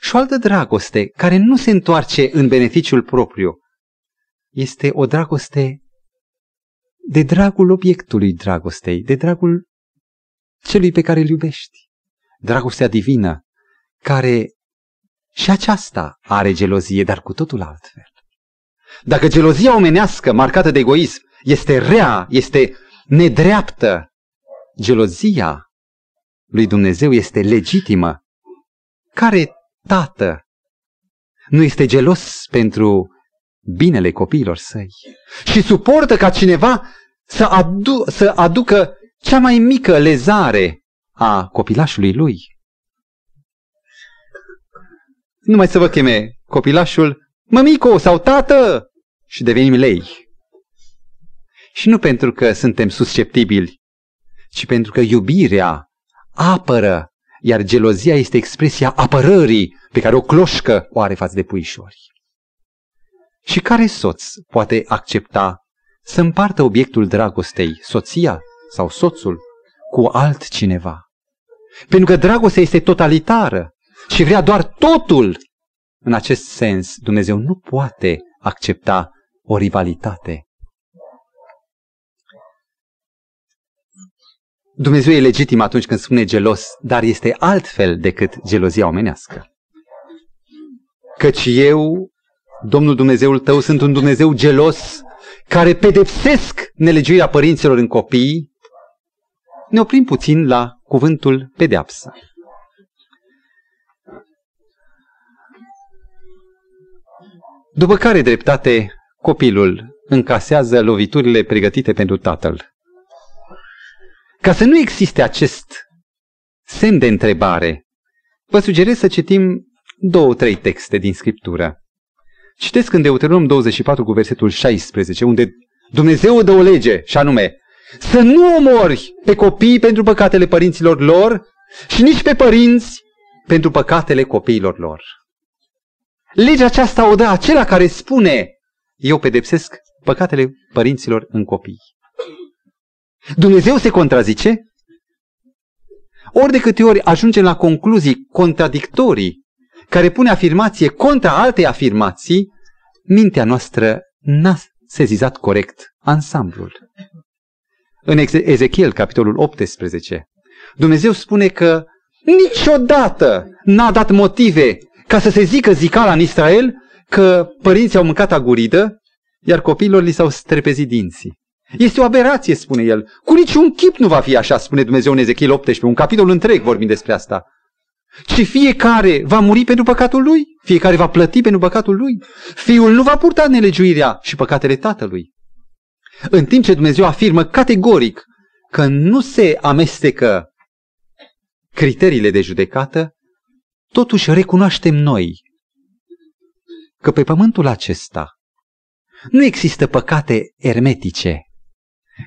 Și o altă dragoste care nu se întoarce în beneficiul propriu, este o dragoste de dragul obiectului dragostei, de dragul celui pe care îl iubești. Dragostea divină, care și aceasta are gelozie, dar cu totul altfel. Dacă gelozia omenească, marcată de egoism, este rea, este nedreaptă, gelozia lui Dumnezeu este legitimă. Care tată nu este gelos pentru binele copiilor săi și suportă ca cineva să, adu- să aducă cea mai mică lezare a copilașului lui. Numai să vă cheme copilașul mămico sau tată și devenim lei. Și nu pentru că suntem susceptibili, ci pentru că iubirea apără, iar gelozia este expresia apărării pe care o cloșcă o are față de puișori. Și care soț poate accepta să împartă obiectul dragostei, soția sau soțul, cu altcineva? Pentru că dragostea este totalitară și vrea doar totul. În acest sens, Dumnezeu nu poate accepta o rivalitate. Dumnezeu e legitim atunci când spune gelos, dar este altfel decât gelozia omenească. Căci eu, Domnul Dumnezeul tău, sunt un Dumnezeu gelos care pedepsesc nelegiuirea părinților în copii. Ne oprim puțin la cuvântul pedeapsă. După care dreptate copilul încasează loviturile pregătite pentru tatăl. Ca să nu existe acest semn de întrebare, vă sugerez să citim două, trei texte din Scriptură. Citesc în Deuteronom 24 cu versetul 16, unde Dumnezeu dă o lege, și anume, să nu omori pe copii pentru păcatele părinților lor și nici pe părinți pentru păcatele copiilor lor. Legea aceasta o dă acela care spune, eu pedepsesc păcatele părinților în copii. Dumnezeu se contrazice? Ori de câte ori ajungem la concluzii contradictorii, care pune afirmație contra altei afirmații, mintea noastră n-a sezizat corect ansamblul. În Ezechiel, capitolul 18, Dumnezeu spune că niciodată n-a dat motive ca să se zică zicala în Israel că părinții au mâncat aguridă, iar copiilor li s-au strepezit dinții. Este o aberație, spune el. Cu niciun chip nu va fi așa, spune Dumnezeu în Ezechiel 18, un capitol întreg vorbim despre asta. Ci fiecare va muri pentru păcatul lui, fiecare va plăti pentru păcatul lui. Fiul nu va purta nelegiuirea și păcatele tatălui. În timp ce Dumnezeu afirmă categoric că nu se amestecă criteriile de judecată, totuși recunoaștem noi că pe pământul acesta nu există păcate ermetice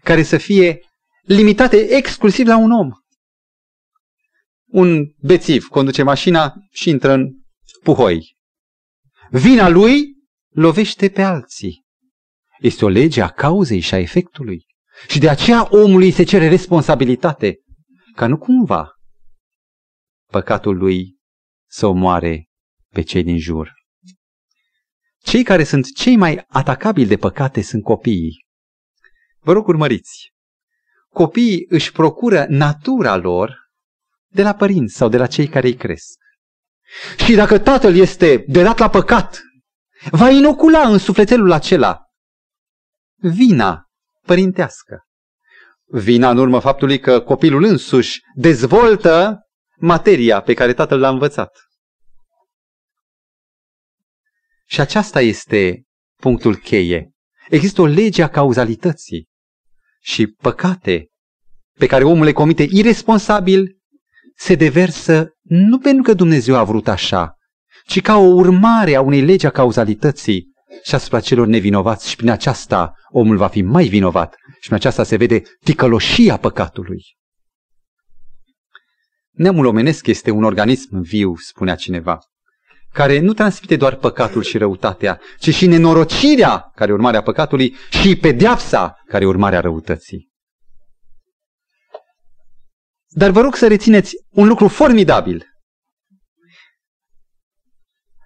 care să fie limitate exclusiv la un om. Un bețiv conduce mașina și intră în puhoi. Vina lui lovește pe alții. Este o lege a cauzei și a efectului. Și de aceea omului se cere responsabilitate, ca nu cumva păcatul lui să omoare pe cei din jur. Cei care sunt cei mai atacabili de păcate sunt copiii. Vă rog urmăriți. Copiii își procură natura lor de la părinți sau de la cei care îi cresc. Și dacă tatăl este de dat la păcat, va inocula în sufletelul acela vina părintească. Vina în urmă faptului că copilul însuși dezvoltă materia pe care tatăl l-a învățat. Și aceasta este punctul cheie. Există o lege a cauzalității și păcate pe care omul le comite irresponsabil se deversă nu pentru că Dumnezeu a vrut așa, ci ca o urmare a unei legi a cauzalității și asupra celor nevinovați și prin aceasta omul va fi mai vinovat și prin aceasta se vede ticăloșia păcatului. Neamul omenesc este un organism viu, spunea cineva, care nu transmite doar păcatul și răutatea, ci și nenorocirea, care e urmarea păcatului, și pedeapsa, care e urmarea răutății. Dar vă rog să rețineți un lucru formidabil.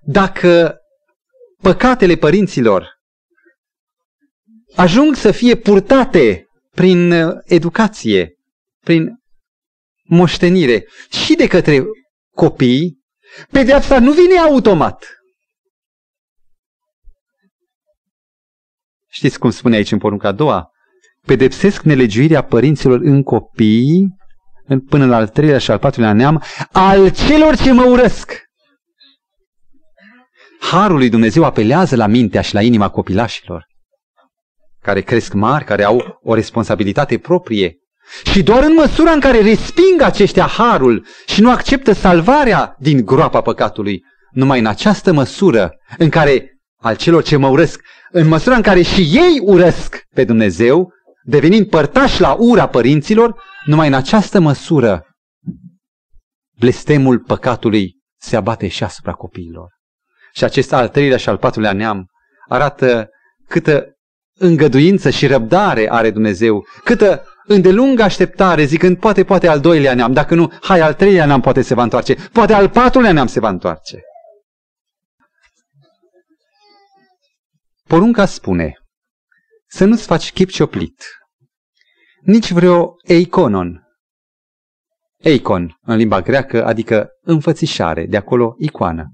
Dacă păcatele părinților ajung să fie purtate prin educație, prin moștenire și de către copii, pedeapsa nu vine automat. Știți cum spune aici în porunca a doua? Pedepsesc nelegiuirea părinților în copii până la al treilea și al patrulea neam al celor ce mă urăsc. Harul lui Dumnezeu apelează la mintea și la inima copilașilor, care cresc mari, care au o responsabilitate proprie. Și doar în măsura în care resping aceștia harul și nu acceptă salvarea din groapa păcatului, numai în această măsură în care al celor ce mă urăsc, în măsura în care și ei urăsc pe Dumnezeu, devenind părtași la ura părinților, numai în această măsură blestemul păcatului se abate și asupra copiilor. Și acest al treilea și al patrulea neam arată câtă îngăduință și răbdare are Dumnezeu, câtă îndelungă așteptare, zicând poate, poate al doilea neam, dacă nu, hai al treilea neam poate se va întoarce, poate al patrulea neam se va întoarce. Porunca spune să nu-ți faci chip cioplit, nici vreo eiconon. Eicon, în limba greacă, adică înfățișare, de acolo icoană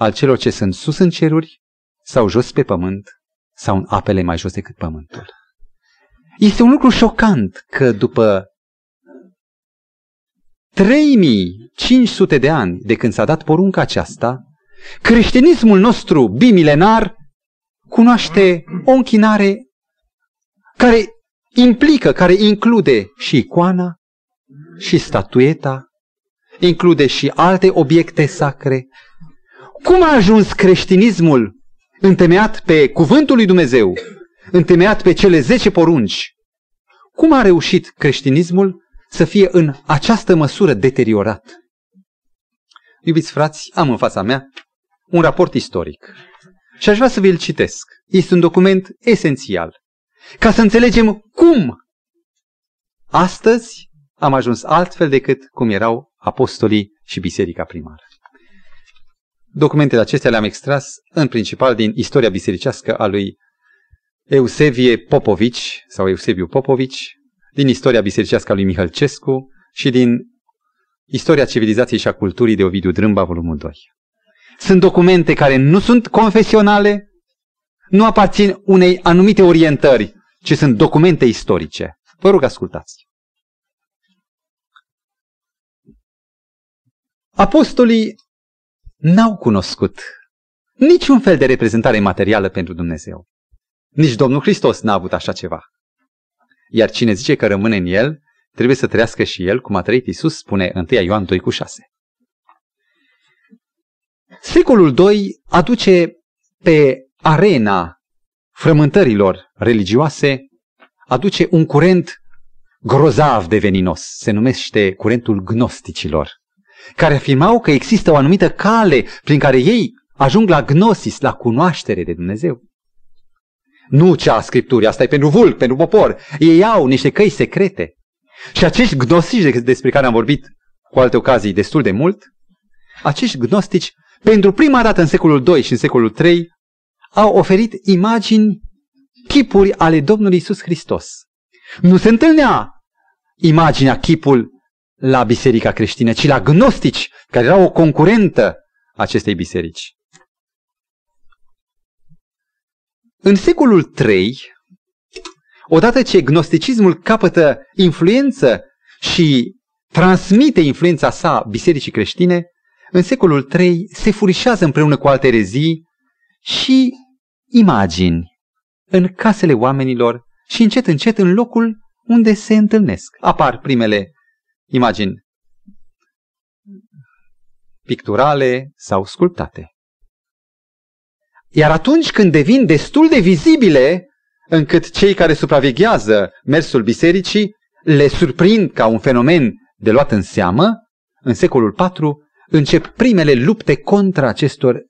al celor ce sunt sus în ceruri sau jos pe pământ sau în apele mai jos decât pământul. Este un lucru șocant că după 3500 de ani de când s-a dat porunca aceasta, creștinismul nostru bimilenar cunoaște o închinare care implică, care include și icoana, și statueta, include și alte obiecte sacre, cum a ajuns creștinismul întemeiat pe cuvântul lui Dumnezeu, întemeiat pe cele zece porunci? Cum a reușit creștinismul să fie în această măsură deteriorat? Iubiți frați, am în fața mea un raport istoric și aș vrea să vi-l citesc. Este un document esențial ca să înțelegem cum astăzi am ajuns altfel decât cum erau apostolii și biserica primară. Documentele acestea le-am extras în principal din istoria bisericească a lui Eusevie Popovici sau Eusebiu Popovici, din istoria bisericească a lui Mihălcescu și din Istoria civilizației și a culturii de Ovidiu Drâmba, volumul 2. Sunt documente care nu sunt confesionale, nu aparțin unei anumite orientări, ci sunt documente istorice. Vă rog, ascultați. Apostolii n-au cunoscut niciun fel de reprezentare materială pentru Dumnezeu. Nici Domnul Hristos n-a avut așa ceva. Iar cine zice că rămâne în El, trebuie să trăiască și El, cum a trăit Isus, spune 1 Ioan 2 cu 6. Secolul II aduce pe arena frământărilor religioase, aduce un curent grozav de veninos. Se numește curentul gnosticilor care afirmau că există o anumită cale prin care ei ajung la gnosis, la cunoaștere de Dumnezeu. Nu cea a Scripturii, asta e pentru vulg, pentru popor. Ei au niște căi secrete. Și acești gnostici despre care am vorbit cu alte ocazii destul de mult, acești gnostici, pentru prima dată în secolul II și în secolul III, au oferit imagini, chipuri ale Domnului Isus Hristos. Nu se întâlnea imaginea, chipul la biserica creștină, ci la gnostici, care erau o concurentă acestei biserici. În secolul III, odată ce gnosticismul capătă influență și transmite influența sa bisericii creștine, în secolul III se furișează împreună cu alte erezii și imagini în casele oamenilor și încet, încet în locul unde se întâlnesc. Apar primele imagini picturale sau sculptate. Iar atunci când devin destul de vizibile, încât cei care supraveghează mersul bisericii le surprind ca un fenomen de luat în seamă, în secolul IV încep primele lupte contra acestor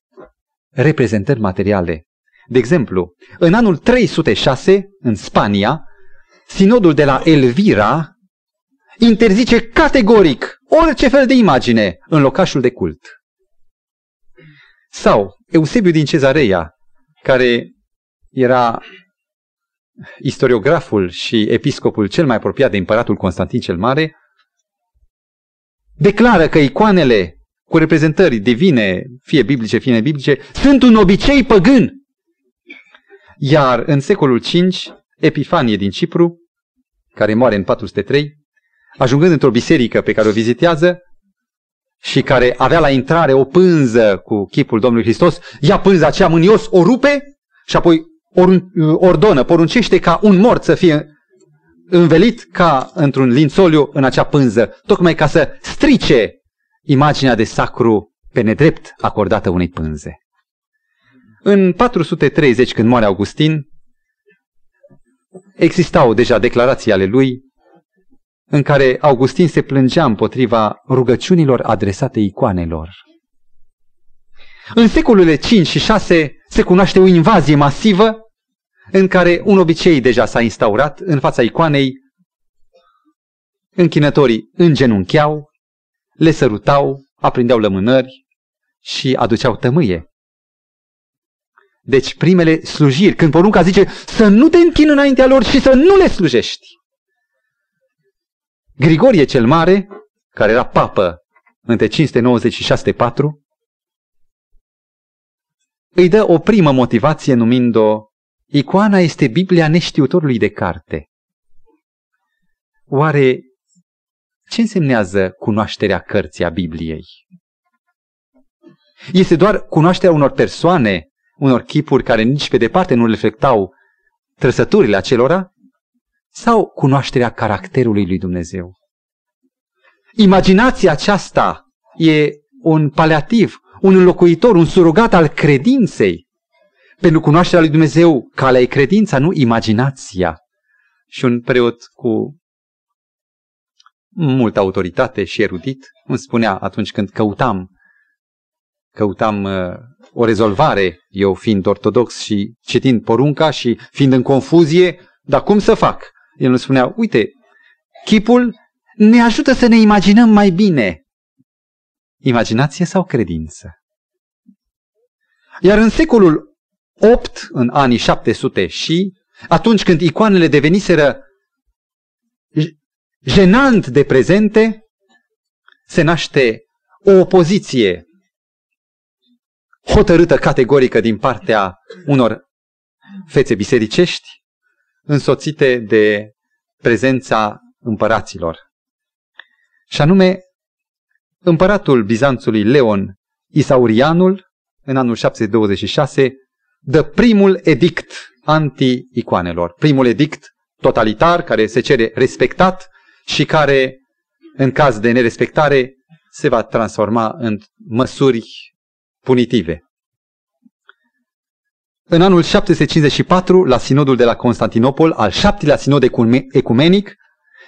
reprezentări materiale. De exemplu, în anul 306, în Spania, sinodul de la Elvira interzice categoric orice fel de imagine în locașul de cult. Sau Eusebiu din Cezarea, care era istoriograful și episcopul cel mai apropiat de împăratul Constantin cel Mare, declară că icoanele cu reprezentări divine, fie biblice, fie nebiblice, sunt un obicei păgân. Iar în secolul V, Epifanie din Cipru, care moare în 403, ajungând într-o biserică pe care o vizitează și care avea la intrare o pânză cu chipul Domnului Hristos, ia pânza aceea mânios, o rupe și apoi ordonă, poruncește ca un mort să fie învelit ca într-un lințoliu în acea pânză, tocmai ca să strice imaginea de sacru pe nedrept acordată unei pânze. În 430, când moare Augustin, existau deja declarații ale lui în care Augustin se plângea împotriva rugăciunilor adresate icoanelor. În secolele 5 și 6 se cunoaște o invazie masivă în care un obicei deja s-a instaurat în fața icoanei, închinătorii îngenuncheau, le sărutau, aprindeau lămânări și aduceau tămâie. Deci primele slujiri, când porunca zice să nu te închini înaintea lor și să nu le slujești. Grigorie cel Mare, care era papă între 596 4 îi dă o primă motivație numind-o Icoana este Biblia neștiutorului de carte. Oare ce însemnează cunoașterea cărții a Bibliei? Este doar cunoașterea unor persoane, unor chipuri care nici pe departe nu reflectau trăsăturile acelora? Sau cunoașterea caracterului lui Dumnezeu? Imaginația aceasta e un paliativ, un înlocuitor, un surogat al credinței. Pentru cunoașterea lui Dumnezeu, calea e credința, nu imaginația. Și un preot cu multă autoritate și erudit îmi spunea atunci când căutam, căutam uh, o rezolvare, eu fiind ortodox și citind porunca și fiind în confuzie, dar cum să fac? El îmi spunea, uite, chipul ne ajută să ne imaginăm mai bine. Imaginație sau credință? Iar în secolul 8, în anii 700 și, atunci când icoanele deveniseră jenant de prezente, se naște o opoziție hotărâtă categorică din partea unor fețe bisericești, însoțite de prezența împăraților. Și anume, împăratul Bizanțului Leon Isaurianul, în anul 726, dă primul edict anti-icoanelor. Primul edict totalitar, care se cere respectat și care, în caz de nerespectare, se va transforma în măsuri punitive. În anul 754, la sinodul de la Constantinopol, al șaptelea sinod ecumenic,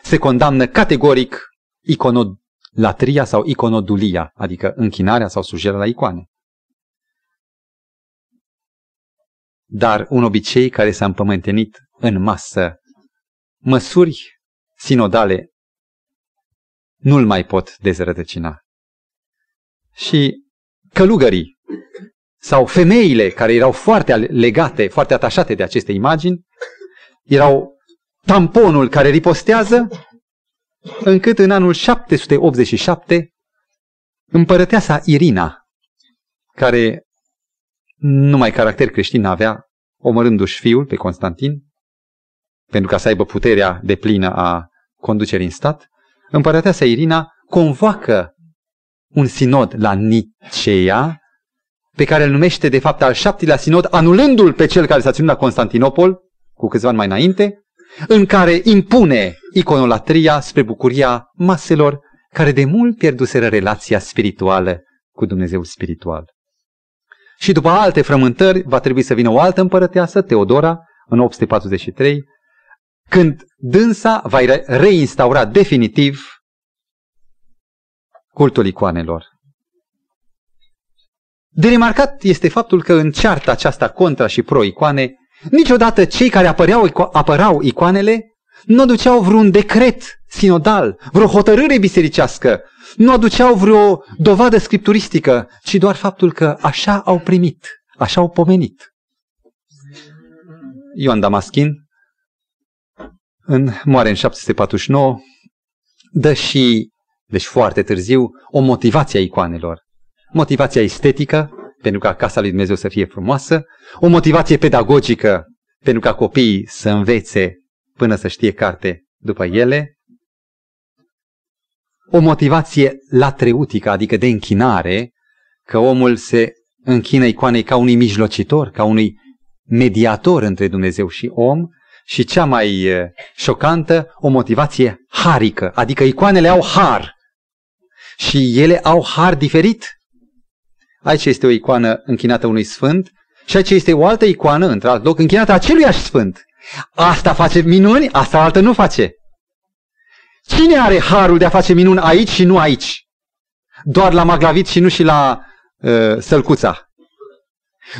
se condamnă categoric iconolatria sau iconodulia, adică închinarea sau slujirea la icoane. Dar un obicei care s-a împământenit în masă, măsuri sinodale nu-l mai pot dezrădăcina. Și călugării sau femeile care erau foarte legate, foarte atașate de aceste imagini, erau tamponul care ripostează, încât în anul 787 împărăteasa Irina, care numai caracter creștin avea, omorându-și fiul pe Constantin, pentru ca să aibă puterea de plină a conducerii în stat, împărăteasa Irina convoacă un sinod la Nicea pe care îl numește de fapt al șaptelea sinod, anulându-l pe cel care s-a ținut la Constantinopol, cu câțiva ani mai înainte, în care impune iconolatria spre bucuria maselor care de mult pierduseră relația spirituală cu Dumnezeu spiritual. Și după alte frământări va trebui să vină o altă împărăteasă, Teodora, în 843, când dânsa va reinstaura definitiv cultul icoanelor. De remarcat este faptul că în cearta aceasta contra și pro-icoane, niciodată cei care apăreau, apărau icoanele nu aduceau vreun decret sinodal, vreo hotărâre bisericească, nu aduceau vreo dovadă scripturistică, ci doar faptul că așa au primit, așa au pomenit. Ioan Damaschin, în, moare în 749, dă și, deci foarte târziu, o motivație a icoanelor. Motivația estetică, pentru ca casa lui Dumnezeu să fie frumoasă, o motivație pedagogică, pentru ca copiii să învețe până să știe carte după ele, o motivație latreutică, adică de închinare, că omul se închină icoanei ca unui mijlocitor, ca unui mediator între Dumnezeu și om, și cea mai șocantă, o motivație harică, adică icoanele au har. Și ele au har diferit. Aici este o icoană închinată unui sfânt și aici este o altă icoană, într-alt loc, închinată aceluiași sfânt. Asta face minuni, asta altă nu face. Cine are harul de a face minuni aici și nu aici? Doar la Maglavit și nu și la uh, Sălcuța.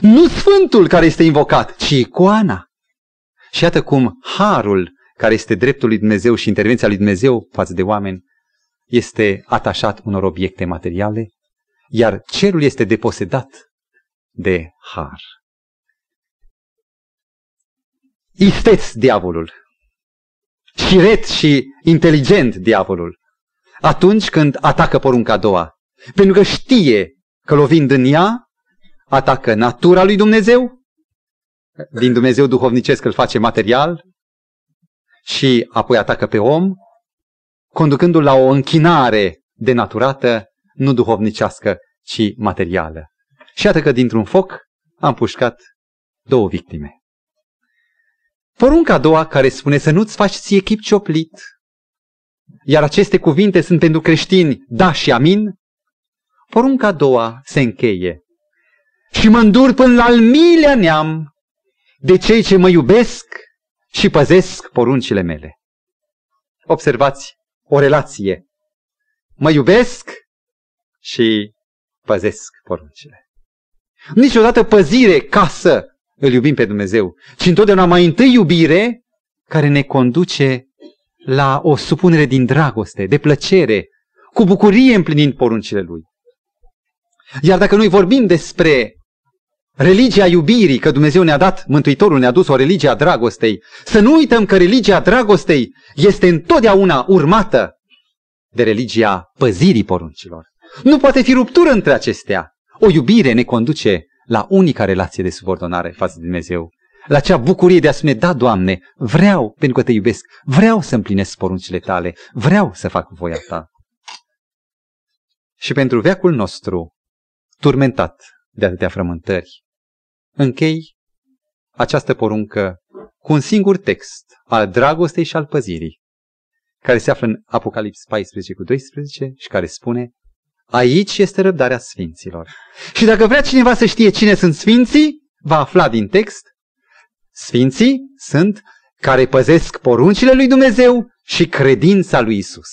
Nu Sfântul care este invocat, ci icoana. Și iată cum harul care este dreptul lui Dumnezeu și intervenția lui Dumnezeu față de oameni este atașat unor obiecte materiale, iar cerul este deposedat de har. Isteț diavolul, șiret și inteligent diavolul, atunci când atacă porunca a doua, pentru că știe că lovind în ea, atacă natura lui Dumnezeu, din Dumnezeu duhovnicesc îl face material și apoi atacă pe om, conducându-l la o închinare denaturată, nu duhovnicească, ci materială. Și iată că dintr-un foc am pușcat două victime. Porunca a doua care spune să nu-ți faci ție chip cioplit, iar aceste cuvinte sunt pentru creștini da și amin, porunca a doua se încheie. Și mă îndur până la al milea neam de cei ce mă iubesc și păzesc poruncile mele. Observați o relație. Mă iubesc și păzesc poruncile. Niciodată păzire ca să îl iubim pe Dumnezeu, ci întotdeauna mai întâi iubire care ne conduce la o supunere din dragoste, de plăcere, cu bucurie împlinind poruncile Lui. Iar dacă noi vorbim despre religia iubirii, că Dumnezeu ne-a dat, Mântuitorul ne-a dus o religie a dragostei, să nu uităm că religia dragostei este întotdeauna urmată de religia păzirii poruncilor. Nu poate fi ruptură între acestea. O iubire ne conduce la unica relație de subordonare față de Dumnezeu. La acea bucurie de a spune, da, Doamne, vreau, pentru că te iubesc, vreau să împlinesc poruncile tale, vreau să fac voia ta. Și pentru veacul nostru, turmentat de atâtea frământări, închei această poruncă cu un singur text al dragostei și al păzirii, care se află în Apocalips 14 cu 12 și care spune Aici este răbdarea sfinților. Și dacă vrea cineva să știe cine sunt sfinții, va afla din text, sfinții sunt care păzesc poruncile lui Dumnezeu și credința lui Isus.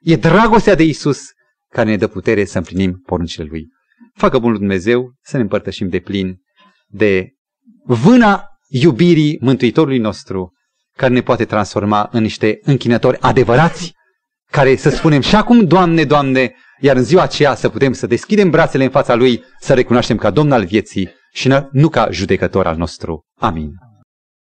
E dragostea de Isus care ne dă putere să împlinim poruncile lui. Facă bunul Dumnezeu să ne împărtășim de plin de vâna iubirii Mântuitorului nostru, care ne poate transforma în niște închinători adevărați, care să spunem și acum, Doamne, Doamne, iar în ziua aceea să putem să deschidem brațele în fața Lui, să recunoaștem ca Domn al vieții și nu ca judecător al nostru. Amin.